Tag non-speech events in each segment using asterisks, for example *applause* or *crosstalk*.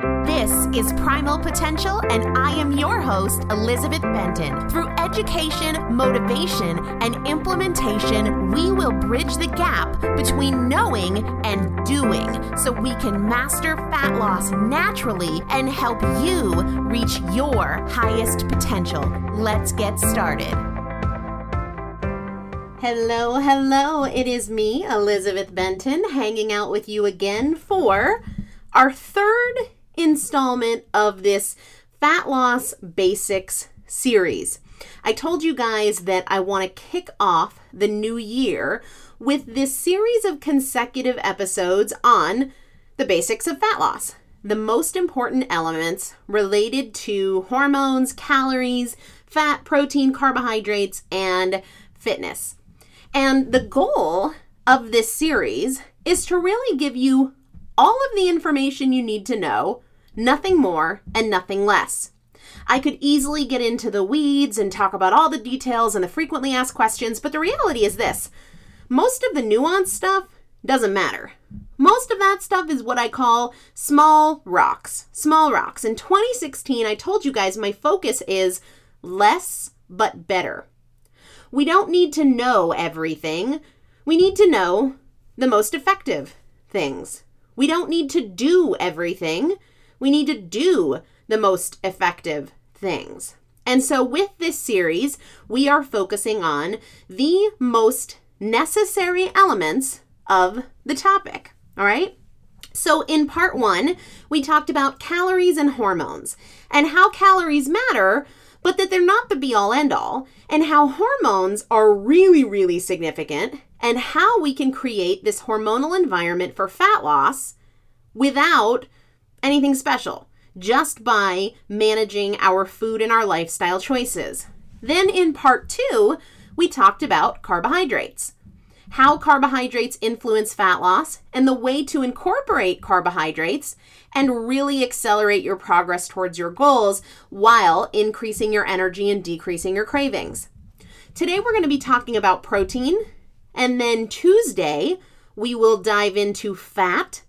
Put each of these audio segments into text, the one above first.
This is Primal Potential, and I am your host, Elizabeth Benton. Through education, motivation, and implementation, we will bridge the gap between knowing and doing so we can master fat loss naturally and help you reach your highest potential. Let's get started. Hello, hello. It is me, Elizabeth Benton, hanging out with you again for our third installment of this Fat Loss Basics series. I told you guys that I want to kick off the new year with this series of consecutive episodes on the basics of fat loss, the most important elements related to hormones, calories, fat, protein, carbohydrates, and fitness. And the goal of this series is to really give you all of the information you need to know, nothing more and nothing less. I could easily get into the weeds and talk about all the details and the frequently asked questions, but the reality is this most of the nuanced stuff doesn't matter. Most of that stuff is what I call small rocks. Small rocks. In 2016, I told you guys my focus is less but better. We don't need to know everything. We need to know the most effective things. We don't need to do everything. We need to do the most effective things. And so, with this series, we are focusing on the most necessary elements of the topic. All right? So, in part one, we talked about calories and hormones and how calories matter, but that they're not the be all end all, and how hormones are really, really significant, and how we can create this hormonal environment for fat loss without anything special, just by managing our food and our lifestyle choices. Then, in part two, we talked about carbohydrates how carbohydrates influence fat loss, and the way to incorporate carbohydrates and really accelerate your progress towards your goals while increasing your energy and decreasing your cravings. Today, we're going to be talking about protein, and then Tuesday, we will dive into fat.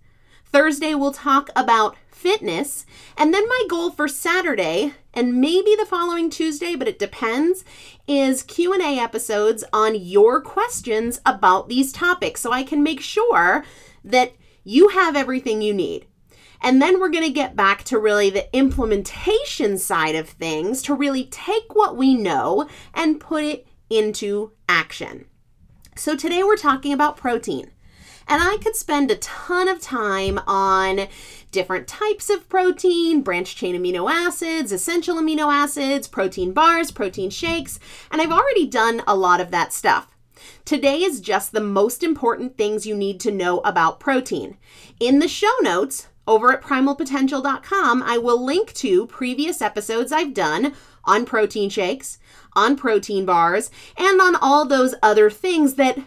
Thursday, we'll talk about fitness. And then my goal for Saturday and maybe the following Tuesday, but it depends, is Q&A episodes on your questions about these topics so I can make sure that you have everything you need. And then we're going to get back to really the implementation side of things to really take what we know and put it into action. So today we're talking about protein. And I could spend a ton of time on different types of protein, branched chain amino acids, essential amino acids, protein bars, protein shakes, and I've already done a lot of that stuff. Today is just the most important things you need to know about protein. In the show notes over at primalpotential.com, I will link to previous episodes I've done on protein shakes, on protein bars, and on all those other things that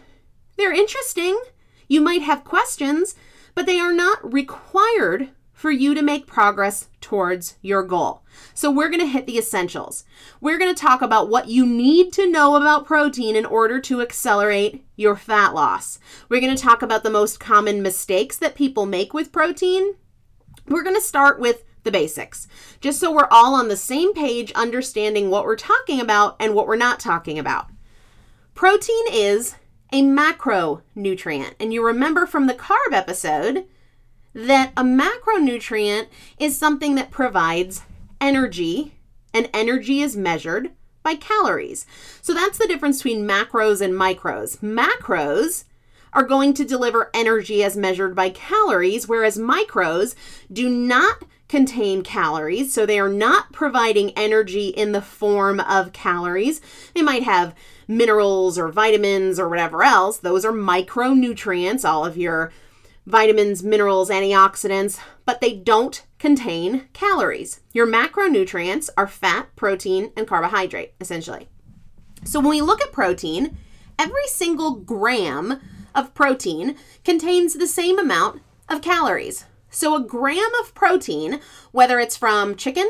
they're interesting you might have questions, but they are not required for you to make progress towards your goal. So, we're going to hit the essentials. We're going to talk about what you need to know about protein in order to accelerate your fat loss. We're going to talk about the most common mistakes that people make with protein. We're going to start with the basics, just so we're all on the same page, understanding what we're talking about and what we're not talking about. Protein is a macronutrient. And you remember from the carb episode that a macronutrient is something that provides energy, and energy is measured by calories. So that's the difference between macros and micros. Macros are going to deliver energy as measured by calories, whereas micros do not contain calories. So they are not providing energy in the form of calories. They might have minerals or vitamins or whatever else. Those are micronutrients, all of your vitamins, minerals, antioxidants, but they don't contain calories. Your macronutrients are fat, protein, and carbohydrate, essentially. So when we look at protein, every single gram of protein contains the same amount of calories. So a gram of protein, whether it's from chicken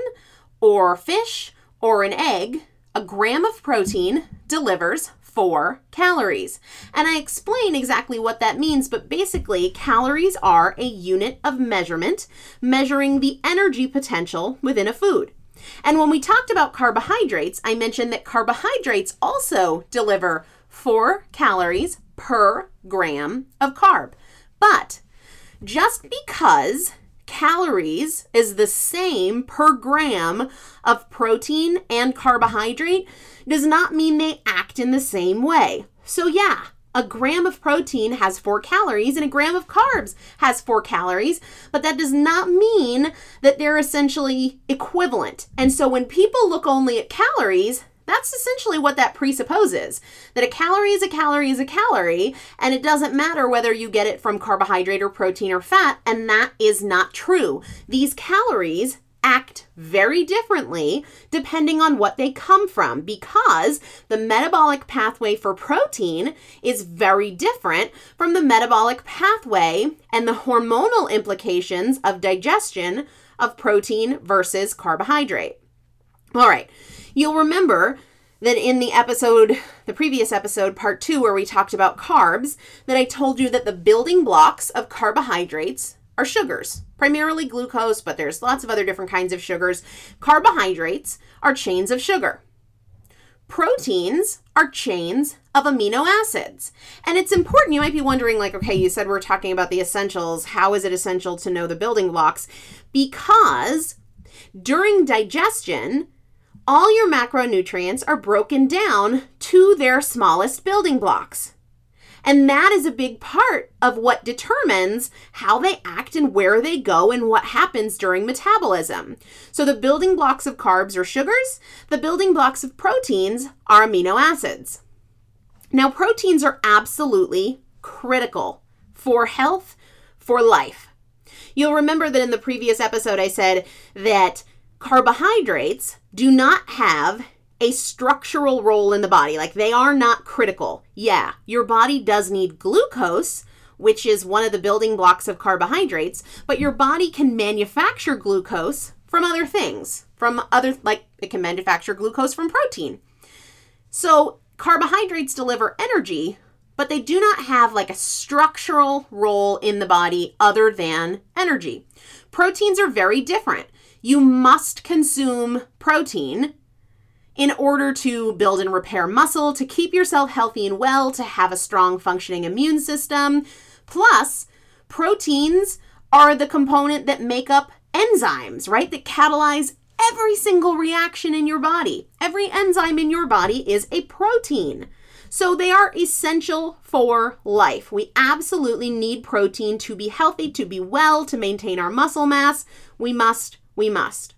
or fish or an egg, a gram of protein delivers four calories. And I explain exactly what that means, but basically, calories are a unit of measurement measuring the energy potential within a food. And when we talked about carbohydrates, I mentioned that carbohydrates also deliver four calories per gram of carb. But just because calories is the same per gram of protein and carbohydrate does not mean they act in the same way. So, yeah, a gram of protein has four calories and a gram of carbs has four calories, but that does not mean that they're essentially equivalent. And so, when people look only at calories, That's essentially what that presupposes that a calorie is a calorie is a calorie, and it doesn't matter whether you get it from carbohydrate or protein or fat, and that is not true. These calories act very differently depending on what they come from because the metabolic pathway for protein is very different from the metabolic pathway and the hormonal implications of digestion of protein versus carbohydrate. All right, you'll remember that in the episode, the previous episode, part two, where we talked about carbs, that I told you that the building blocks of carbohydrates are sugars, primarily glucose, but there's lots of other different kinds of sugars. Carbohydrates are chains of sugar. Proteins are chains of amino acids. And it's important. You might be wondering, like, okay, you said we're talking about the essentials. How is it essential to know the building blocks? Because during digestion, all your macronutrients are broken down to their smallest building blocks. And that is a big part of what determines how they act and where they go and what happens during metabolism. So the building blocks of carbs are sugars, the building blocks of proteins are amino acids. Now, proteins are absolutely critical for health, for life. You'll remember that in the previous episode, I said that carbohydrates do not have a structural role in the body. Like they are not critical. Yeah, your body does need glucose, which is one of the building blocks of carbohydrates, but your body can manufacture glucose from other things, from other, like it can manufacture glucose from protein. So carbohydrates deliver energy, but they do not have like a structural role in the body other than energy. Proteins are very different. You must consume protein in order to build and repair muscle, to keep yourself healthy and well, to have a strong functioning immune system. Plus, proteins are the component that make up enzymes, right? That catalyze every single reaction in your body. Every enzyme in your body is a protein. So they are essential for life. We absolutely need protein to be healthy, to be well, to maintain our muscle mass. We must, we must.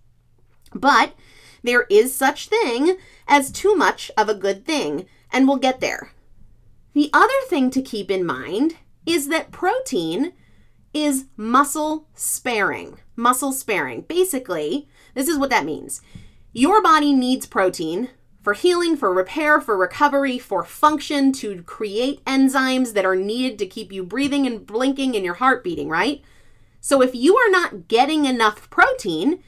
But there is such thing as too much of a good thing, and we'll get there. The other thing to keep in mind is that protein is muscle sparing. Muscle sparing. Basically, this is what that means. Your body needs protein for healing, for repair, for recovery, for function, to create enzymes that are needed to keep you breathing and blinking and your heart beating, right? So if you are not getting enough protein,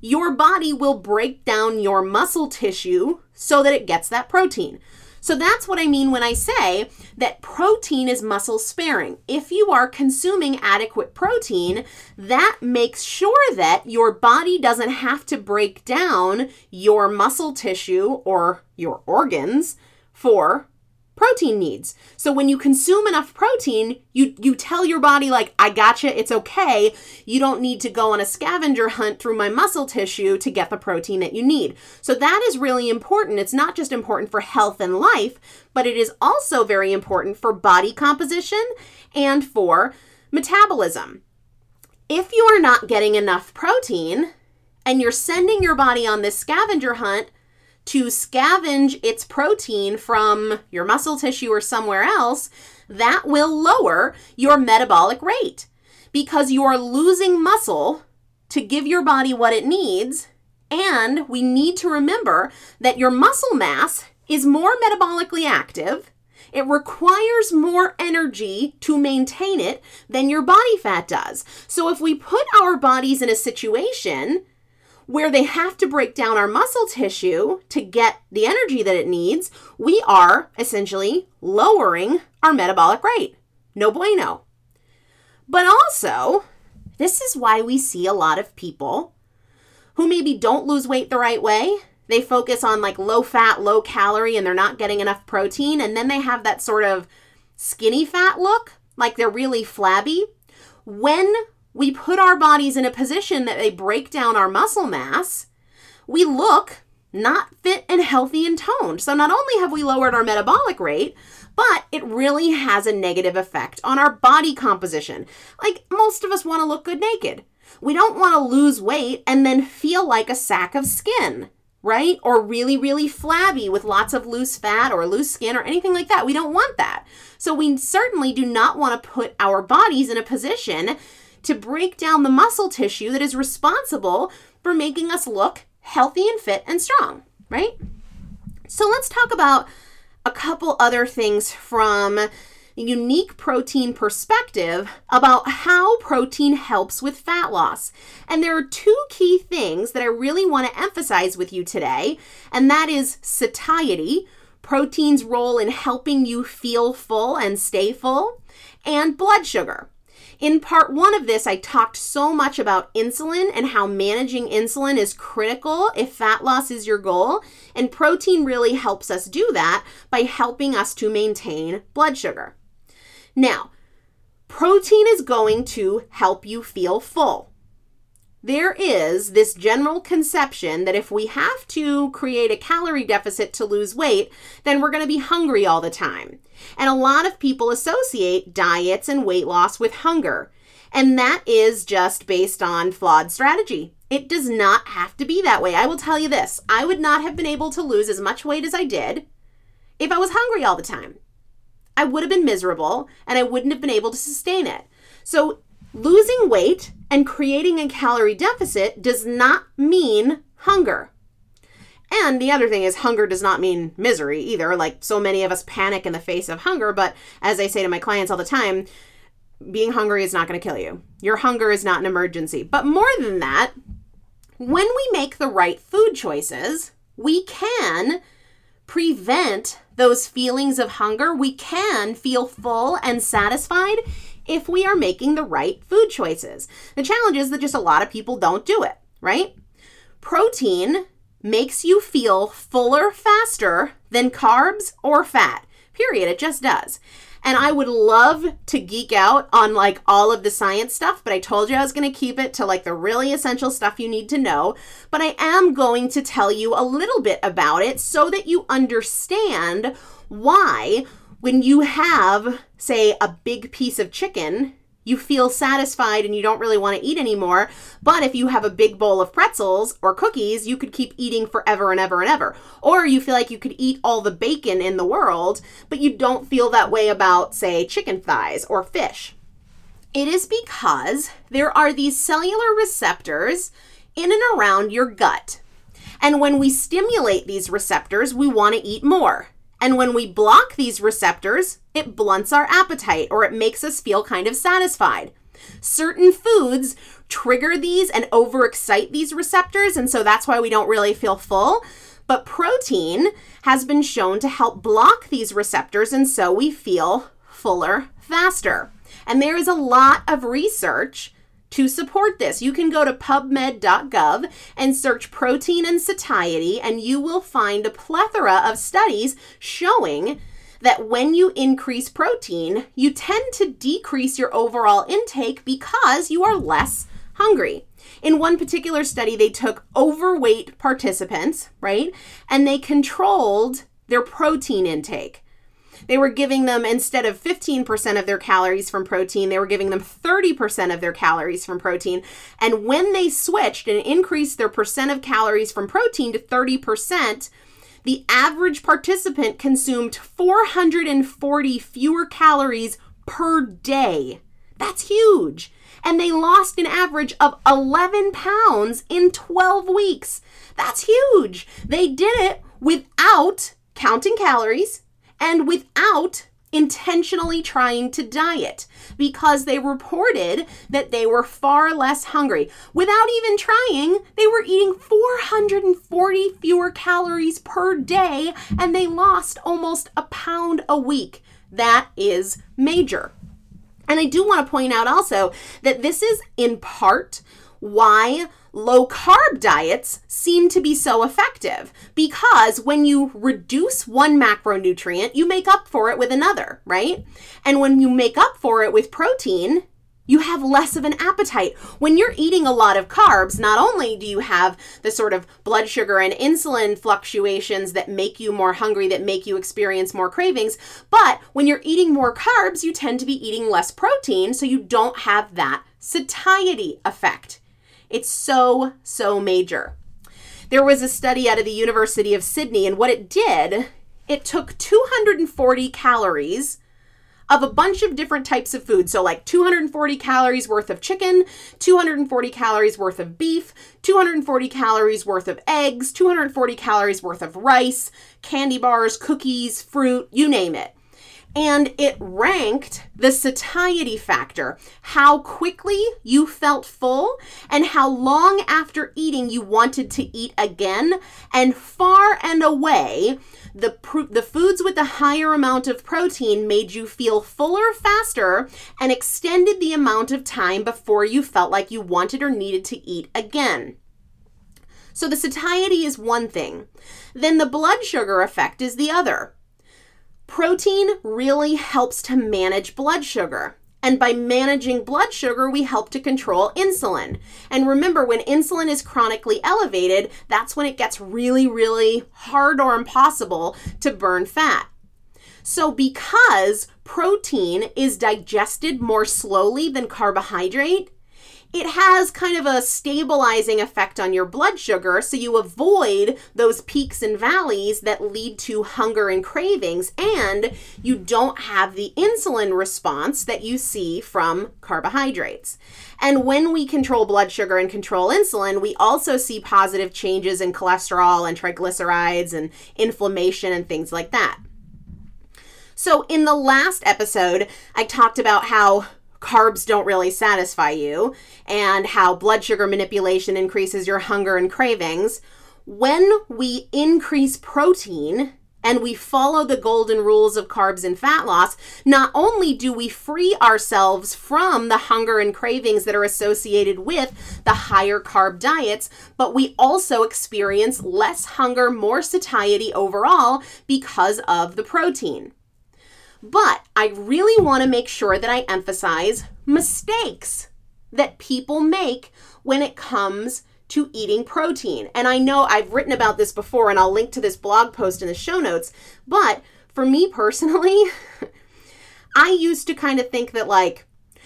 your body will break down your muscle tissue so that it gets that protein. So that's what I mean when I say that protein is muscle sparing. If you are consuming adequate protein, that makes sure that your body doesn't have to break down your muscle tissue or your organs for protein needs. So when you consume enough protein, you you tell your body like I gotcha, it's okay. You don't need to go on a scavenger hunt through my muscle tissue to get the protein that you need. So that is really important. It's not just important for health and life, but it is also very important for body composition and for metabolism. If you are not getting enough protein and you're sending your body on this scavenger hunt to scavenge its protein from your muscle tissue or somewhere else, that will lower your metabolic rate because you are losing muscle to give your body what it needs. And we need to remember that your muscle mass is more metabolically active. It requires more energy to maintain it than your body fat does. So, if we put our bodies in a situation where they have to break down our muscle tissue to get the energy that it needs, we are essentially lowering our metabolic rate. No bueno. But also, this is why we see a lot of people who maybe don't lose weight the right way. They focus on like low fat, low calorie, and they're not getting enough protein. And then they have that sort of skinny fat look, like they're really flabby. When we put our bodies in a position that they break down our muscle mass, we look not fit and healthy and toned. So not only have we lowered our metabolic rate, but it really has a negative effect on our body composition. Like most of us want to look good naked. We don't want to lose weight and then feel like a sack of skin. right? Or really, really flabby with lots of loose fat or loose skin or anything like that. We don't want that. So we certainly do not want to put our bodies in a position to break down the muscle tissue that is responsible for making us look healthy and fit and strong, right? So let's talk about a couple other things from a unique protein perspective about how protein helps with fat loss. And there are two key things that I really want to emphasize with you today, and that is satiety, protein's role in helping you feel full and stay full, and blood sugar. In part one of this, I talked so much about insulin and how managing insulin is critical if fat loss is your goal. And protein really helps us do that by helping us to maintain blood sugar. Now, protein is going to help you feel full. There is this general conception that if we have to create a calorie deficit to lose weight, then we're going to be hungry all the time. And a lot of people associate diets and weight loss with hunger. And that is just based on flawed strategy. It does not have to be that way. I will tell you this I would not have been able to lose as much weight as I did if I was hungry all the time. I would have been miserable and I wouldn't have been able to sustain it. So, losing weight and creating a calorie deficit does not mean hunger. And the other thing is, hunger does not mean misery either. Like so many of us panic in the face of hunger, but as I say to my clients all the time, being hungry is not going to kill you. Your hunger is not an emergency. But more than that, when we make the right food choices, we can prevent those feelings of hunger, we can feel full and satisfied if we are making the right food choices. The challenge is that just a lot of people don't do it, right? Protein makes you feel fuller faster than carbs or fat. Period. It just does. And I would love to geek out on like all of the science stuff, but I told you I was going to keep it to like the really essential stuff you need to know. But I am going to tell you a little bit about it so that you understand why, when you have, say, a big piece of chicken, you feel satisfied and you don't really want to eat anymore. But if you have a big bowl of pretzels or cookies, you could keep eating forever and ever and ever. Or you feel like you could eat all the bacon in the world, but you don't feel that way about, say, chicken thighs or fish. It is because there are these cellular receptors in and around your gut. And when we stimulate these receptors, we want to eat more. And when we block these receptors, it blunts our appetite or it makes us feel kind of satisfied. Certain foods trigger these and overexcite these receptors, and so that's why we don't really feel full. But protein has been shown to help block these receptors, and so we feel fuller faster. And there is a lot of research to support this. You can go to pubmed.gov and search protein and satiety, and you will find a plethora of studies showing that when you increase protein, you tend to decrease your overall intake because you are less hungry. In one particular study, they took overweight participants, right? And they controlled their protein intake. They were giving them, instead of 15% of their calories from protein, they were giving them 30% of their calories from protein. And when they switched and increased their percent of calories from protein to 30%, the average participant consumed 440 fewer calories per day. That's huge. And they lost an average of 11 pounds in 12 weeks. That's huge. They did it without counting calories, and without intentionally trying to diet because they reported that they were far less hungry. Without even trying, they were eating 440 fewer calories per day and they lost almost a pound a week. That is major. And I do want to point out also that this is in part why low carb diets seem to be so effective because when you reduce one macronutrient, you make up for it with another, right? And when you make up for it with protein, you have less of an appetite. When you're eating a lot of carbs, not only do you have the sort of blood sugar and insulin fluctuations that make you more hungry, that make you experience more cravings, but when you're eating more carbs, you tend to be eating less protein, so you don't have that satiety effect. It's so, so major. There was a study out of the University of Sydney, and what it did, it took 240 calories of a bunch of different types of food. So, like 240 calories worth of chicken, 240 calories worth of beef, 240 calories worth of eggs, 240 calories worth of rice, candy bars, cookies, fruit, you name it. And it ranked the satiety factor, how quickly you felt full, and how long after eating you wanted to eat again. And far and away, the, pr- the foods with the higher amount of protein made you feel fuller faster and extended the amount of time before you felt like you wanted or needed to eat again. So the satiety is one thing. Then the blood sugar effect is the other. Protein really helps to manage blood sugar. And by managing blood sugar, we help to control insulin. And remember, when insulin is chronically elevated, that's when it gets really, really hard or impossible to burn fat. So, because protein is digested more slowly than carbohydrate, it has kind of a stabilizing effect on your blood sugar so you avoid those peaks and valleys that lead to hunger and cravings and you don't have the insulin response that you see from carbohydrates. And when we control blood sugar and control insulin, we also see positive changes in cholesterol and triglycerides and inflammation and things like that. So, in the last episode, I talked about how carbs don't really satisfy you and how blood sugar manipulation increases your hunger and cravings. When we increase protein, and we follow the golden rules of carbs and fat loss, not only do we free ourselves from the hunger and cravings that are associated with the higher carb diets, but we also experience less hunger, more satiety overall because of the protein. But I really want to make sure that I emphasize mistakes that people make when it comes to eating protein. And I know I've written about this before, and I'll link to this blog post in the show notes. But for me personally, *laughs* I used to kind of think that, like,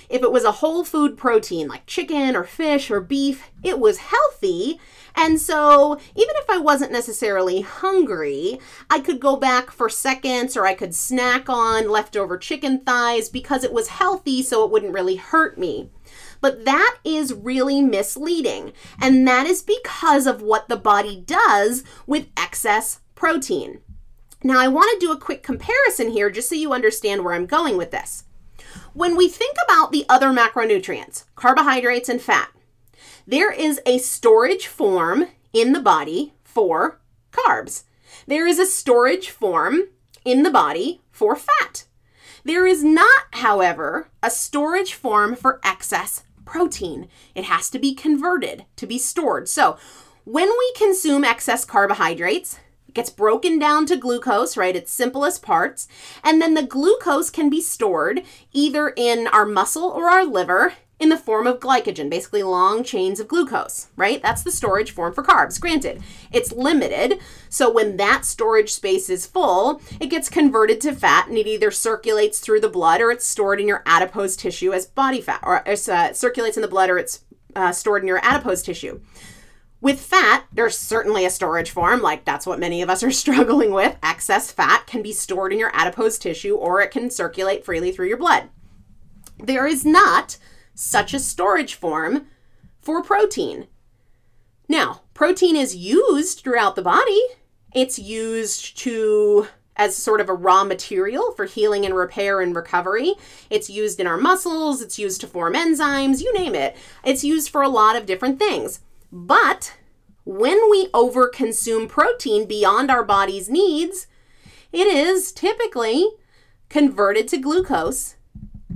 if it was a whole food protein like chicken or fish or beef, it was healthy and so, even if I wasn't necessarily hungry, I could go back for seconds or I could snack on leftover chicken thighs because it was healthy so it wouldn't really hurt me. But that is really misleading. And that is because of what the body does with excess protein. Now, I want to do a quick comparison here just so you understand where I'm going with this. When we think about the other macronutrients, carbohydrates and fat, there is a storage form in the body for carbs. There is a storage form in the body for fat. There is not, however, a storage form for excess protein. It has to be converted to be stored. So, when we consume excess carbohydrates, it gets broken down to glucose, right? Its simplest parts. And then the glucose can be stored either in our muscle or our liver in the form of glycogen, basically long chains of glucose, right? That's the storage form for carbs. Granted, it's limited, so when that storage space is full, it gets converted to fat and it either circulates through the blood or it's stored in your adipose tissue as body fat, or uh, circulates in the blood or it's uh, stored in your adipose tissue. With fat, there's certainly a storage form, like that's what many of us are *laughs* struggling with. Excess fat can be stored in your adipose tissue or it can circulate freely through your blood. There is not such a storage form for protein. Now, protein is used throughout the body. It's used to as sort of a raw material for healing and repair and recovery. It's used in our muscles, it's used to form enzymes, you name it. It's used for a lot of different things. But when we overconsume protein beyond our body's needs, it is typically converted to glucose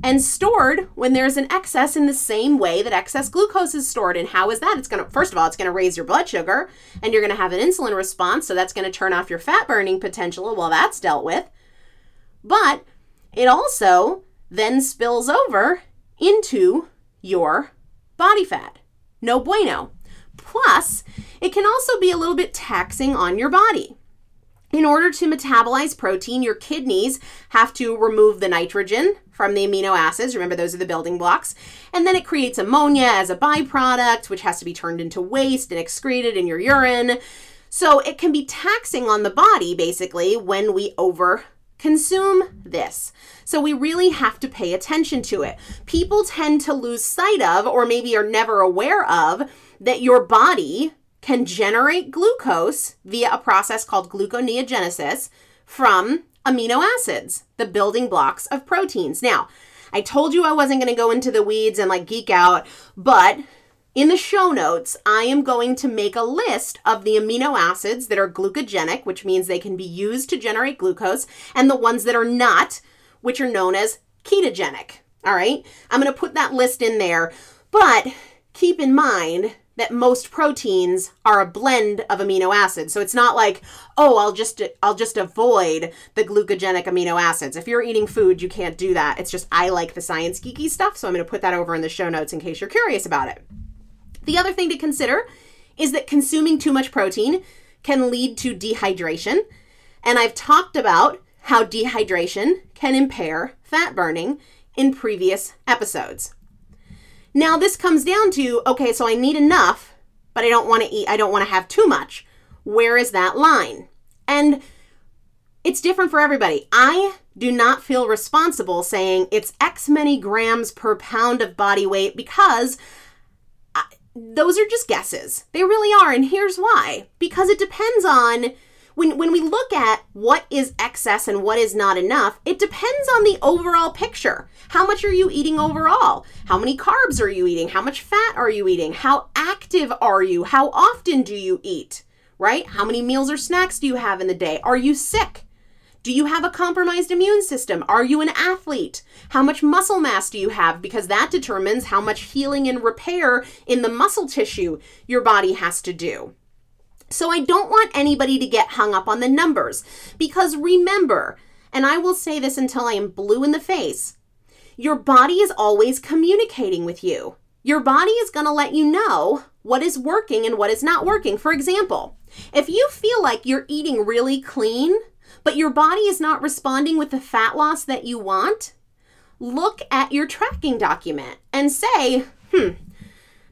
and stored when there's an excess in the same way that excess glucose is stored. And how is that? It's going to, first of all, it's going to raise your blood sugar and you're going to have an insulin response. So that's going to turn off your fat burning potential while that's dealt with. But it also then spills over into your body fat. No bueno. Plus, it can also be a little bit taxing on your body. In order to metabolize protein, your kidneys have to remove the nitrogen from the amino acids. Remember, those are the building blocks. And then it creates ammonia as a byproduct, which has to be turned into waste and excreted in your urine. So it can be taxing on the body, basically, when we over consume this. So we really have to pay attention to it. People tend to lose sight of, or maybe are never aware of, that your body can generate glucose via a process called gluconeogenesis from amino acids, the building blocks of proteins. Now, I told you I wasn't going to go into the weeds and like geek out, but in the show notes, I am going to make a list of the amino acids that are glucogenic, which means they can be used to generate glucose, and the ones that are not, which are known as ketogenic. All right, I'm going to put that list in there, but keep in mind that most proteins are a blend of amino acids. So it's not like, oh, I'll just I'll just avoid the glucogenic amino acids. If you're eating food, you can't do that. It's just I like the science geeky stuff, so I'm going to put that over in the show notes in case you're curious about it. The other thing to consider is that consuming too much protein can lead to dehydration. And I've talked about how dehydration can impair fat burning in previous episodes. Now, this comes down to okay, so I need enough, but I don't want to eat, I don't want to have too much. Where is that line? And it's different for everybody. I do not feel responsible saying it's X many grams per pound of body weight because uh, those are just guesses. They really are. And here's why because it depends on. When, when we look at what is excess and what is not enough, it depends on the overall picture. How much are you eating overall? How many carbs are you eating? How much fat are you eating? How active are you? How often do you eat? Right? How many meals or snacks do you have in the day? Are you sick? Do you have a compromised immune system? Are you an athlete? How much muscle mass do you have? Because that determines how much healing and repair in the muscle tissue your body has to do. So I don't want anybody to get hung up on the numbers because remember, and I will say this until I am blue in the face, your body is always communicating with you. Your body is going to let you know what is working and what is not working. For example, if you feel like you're eating really clean, but your body is not responding with the fat loss that you want, look at your tracking document and say, hmm,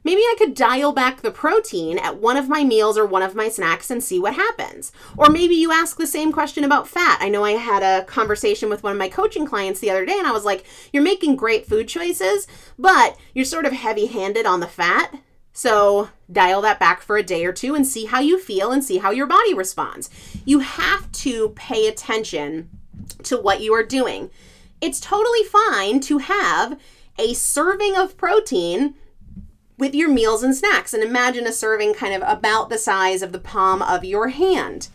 maybe I could dial back the protein at one of my meals or one of my snacks and see what happens. Or maybe you ask the same question about fat. I know I had a conversation with one of my coaching clients the other day and I was like, you're making great food choices, but you're sort of heavy handed on the fat. So dial that back for a day or two and see how you feel and see how your body responds. You have to pay attention to what you are doing. It's totally fine to have a serving of protein with your meals and snacks. And imagine a serving kind of about the size of the palm of your hand.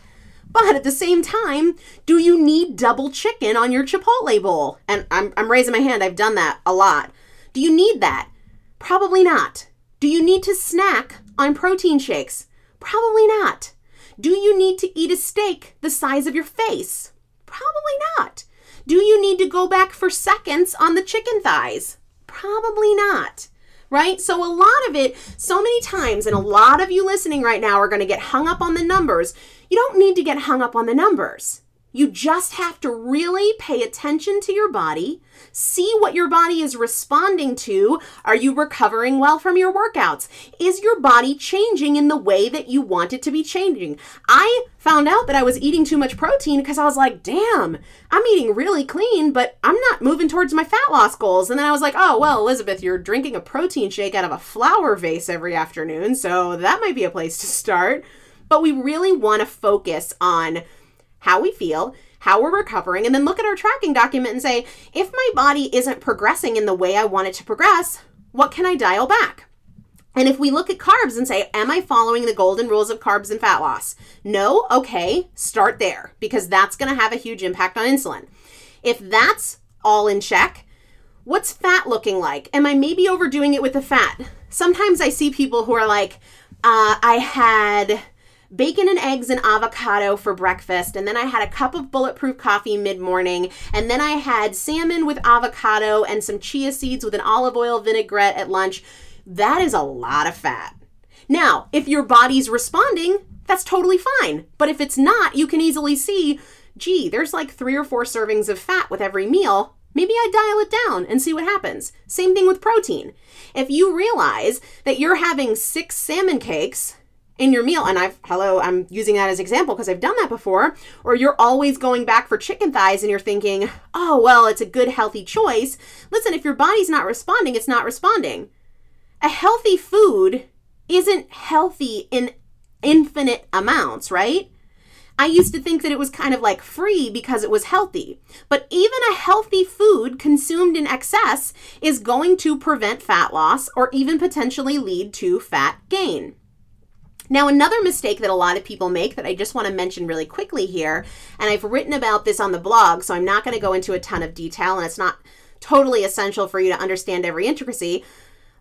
But at the same time, do you need double chicken on your Chipotle bowl? And I'm, I'm raising my hand, I've done that a lot. Do you need that? Probably not. Do you need to snack on protein shakes? Probably not. Do you need to eat a steak the size of your face? Probably not. Do you need to go back for seconds on the chicken thighs? Probably not. Right? So, a lot of it, so many times, and a lot of you listening right now are going to get hung up on the numbers. You don't need to get hung up on the numbers. You just have to really pay attention to your body, see what your body is responding to. Are you recovering well from your workouts? Is your body changing in the way that you want it to be changing? I found out that I was eating too much protein because I was like, damn, I'm eating really clean, but I'm not moving towards my fat loss goals. And then I was like, oh, well, Elizabeth, you're drinking a protein shake out of a flower vase every afternoon, so that might be a place to start. But we really want to focus on how we feel, how we're recovering, and then look at our tracking document and say, if my body isn't progressing in the way I want it to progress, what can I dial back? And if we look at carbs and say, Am I following the golden rules of carbs and fat loss? No? Okay, start there because that's going to have a huge impact on insulin. If that's all in check, what's fat looking like? Am I maybe overdoing it with the fat? Sometimes I see people who are like, uh, I had bacon and eggs and avocado for breakfast, and then I had a cup of bulletproof coffee mid morning, and then I had salmon with avocado and some chia seeds with an olive oil vinaigrette at lunch. That is a lot of fat. Now, if your body's responding, that's totally fine. But if it's not, you can easily see, gee, there's like three or four servings of fat with every meal. Maybe I dial it down and see what happens. Same thing with protein. If you realize that you're having six salmon cakes in your meal, and I've, hello, I'm using that as example because I've done that before, or you're always going back for chicken thighs and you're thinking, oh, well, it's a good, healthy choice. Listen, if your body's not responding, it's not responding. A healthy food isn't healthy in infinite amounts, right? I used to think that it was kind of like free because it was healthy. But even a healthy food consumed in excess is going to prevent fat loss or even potentially lead to fat gain. Now, another mistake that a lot of people make that I just want to mention really quickly here, and I've written about this on the blog, so I'm not going to go into a ton of detail, and it's not totally essential for you to understand every intricacy.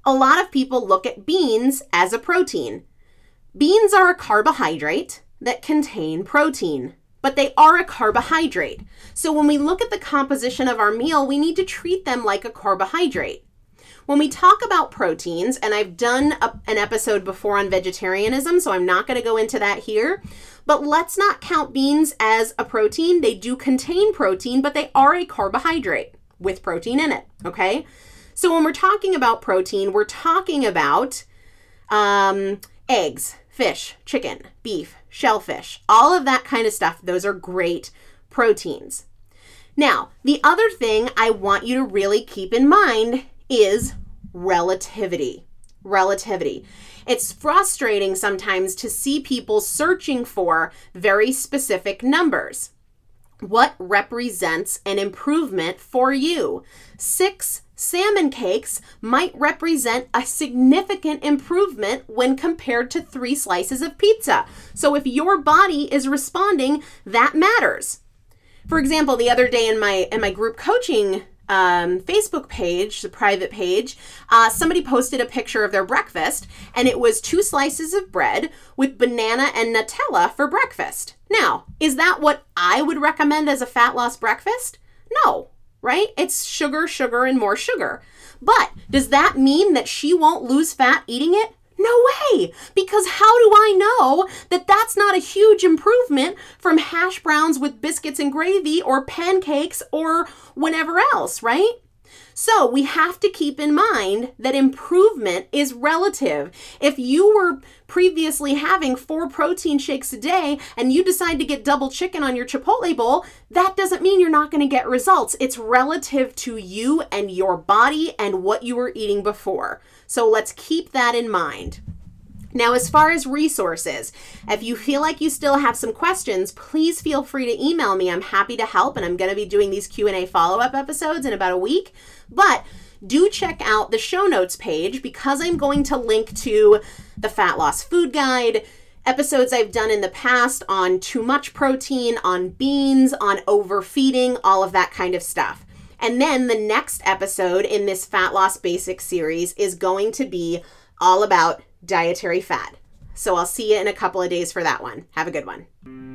A lot of people look at beans as a protein. Beans are a carbohydrate that contain protein, but they are a carbohydrate. So when we look at the composition of our meal, we need to treat them like a carbohydrate. When we talk about proteins, and I've done a, an episode before on vegetarianism, so I'm not going to go into that here, but let's not count beans as a protein. They do contain protein, but they are a carbohydrate with protein in it, okay? So when we're talking about protein, we're talking about um, eggs, fish, chicken, beef, shellfish, all of that kind of stuff. Those are great proteins. Now, the other thing I want you to really keep in mind is relativity. Relativity. It's frustrating sometimes to see people searching for very specific numbers. What represents an improvement for you? Six salmon cakes might represent a significant improvement when compared to three slices of pizza. So if your body is responding, that matters. For example, the other day in my in my group coaching um, Facebook page, the private page, uh, somebody posted a picture of their breakfast, and it was two slices of bread with banana and Nutella for breakfast. Now, is that what I would recommend as a fat loss breakfast? No, right? It's sugar, sugar, and more sugar. But does that mean that she won't lose fat eating it? No way! Because how do I know that that's not a huge improvement from hash browns with biscuits and gravy or pancakes or whatever else, right? So we have to keep in mind that improvement is relative. If you were previously having four protein shakes a day and you decide to get double chicken on your Chipotle bowl, that doesn't mean you're not going to get results. It's relative to you and your body and what you were eating before. So let's keep that in mind. Now, as far as resources, if you feel like you still have some questions, please feel free to email me. I'm happy to help, and I'm going to be doing these Q&A follow-up episodes in about a week. But do check out the show notes page because I'm going to link to the fat loss food guide, episodes I've done in the past on too much protein, on beans, on overfeeding, all of that kind of stuff. And then the next episode in this fat loss basics series is going to be all about dietary fat. So I'll see you in a couple of days for that one. Have a good one.